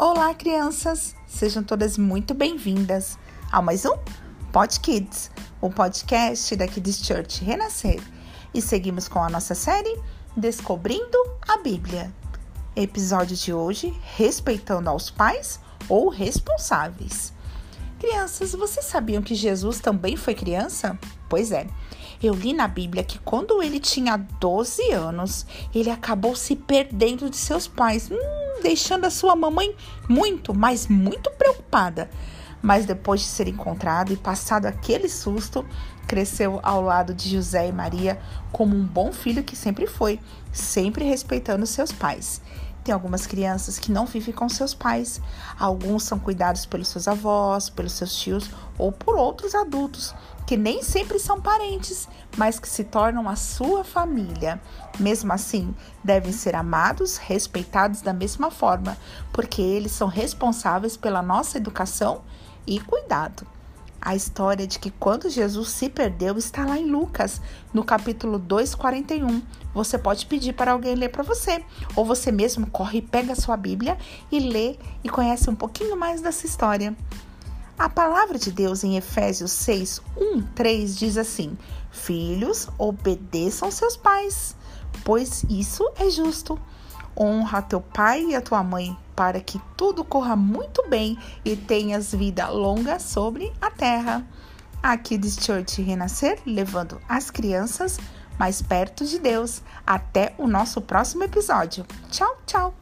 Olá, crianças! Sejam todas muito bem-vindas a mais um Pod Kids, o podcast da Kids Church Renascer. E seguimos com a nossa série Descobrindo a Bíblia. Episódio de hoje: Respeitando aos pais ou responsáveis. Crianças, vocês sabiam que Jesus também foi criança? Pois é. Eu li na Bíblia que quando ele tinha 12 anos, ele acabou se perdendo de seus pais. Hum, deixando a sua mamãe muito, mas muito preocupada. Mas depois de ser encontrado e passado aquele susto, cresceu ao lado de José e Maria como um bom filho que sempre foi, sempre respeitando seus pais. Tem algumas crianças que não vivem com seus pais. Alguns são cuidados pelos seus avós, pelos seus tios ou por outros adultos que nem sempre são parentes, mas que se tornam a sua família. Mesmo assim, devem ser amados, respeitados da mesma forma, porque eles são responsáveis pela nossa educação e cuidado. A história de que quando Jesus se perdeu está lá em Lucas, no capítulo 2:41. Você pode pedir para alguém ler para você, ou você mesmo corre e pega a sua Bíblia e lê e conhece um pouquinho mais dessa história. A palavra de Deus em Efésios 6, 1, 3 diz assim: Filhos, obedeçam seus pais, pois isso é justo. Honra teu pai e a tua mãe, para que tudo corra muito bem e tenhas vida longa sobre a terra. Aqui de Church Renascer, levando as crianças mais perto de Deus. Até o nosso próximo episódio. Tchau, tchau!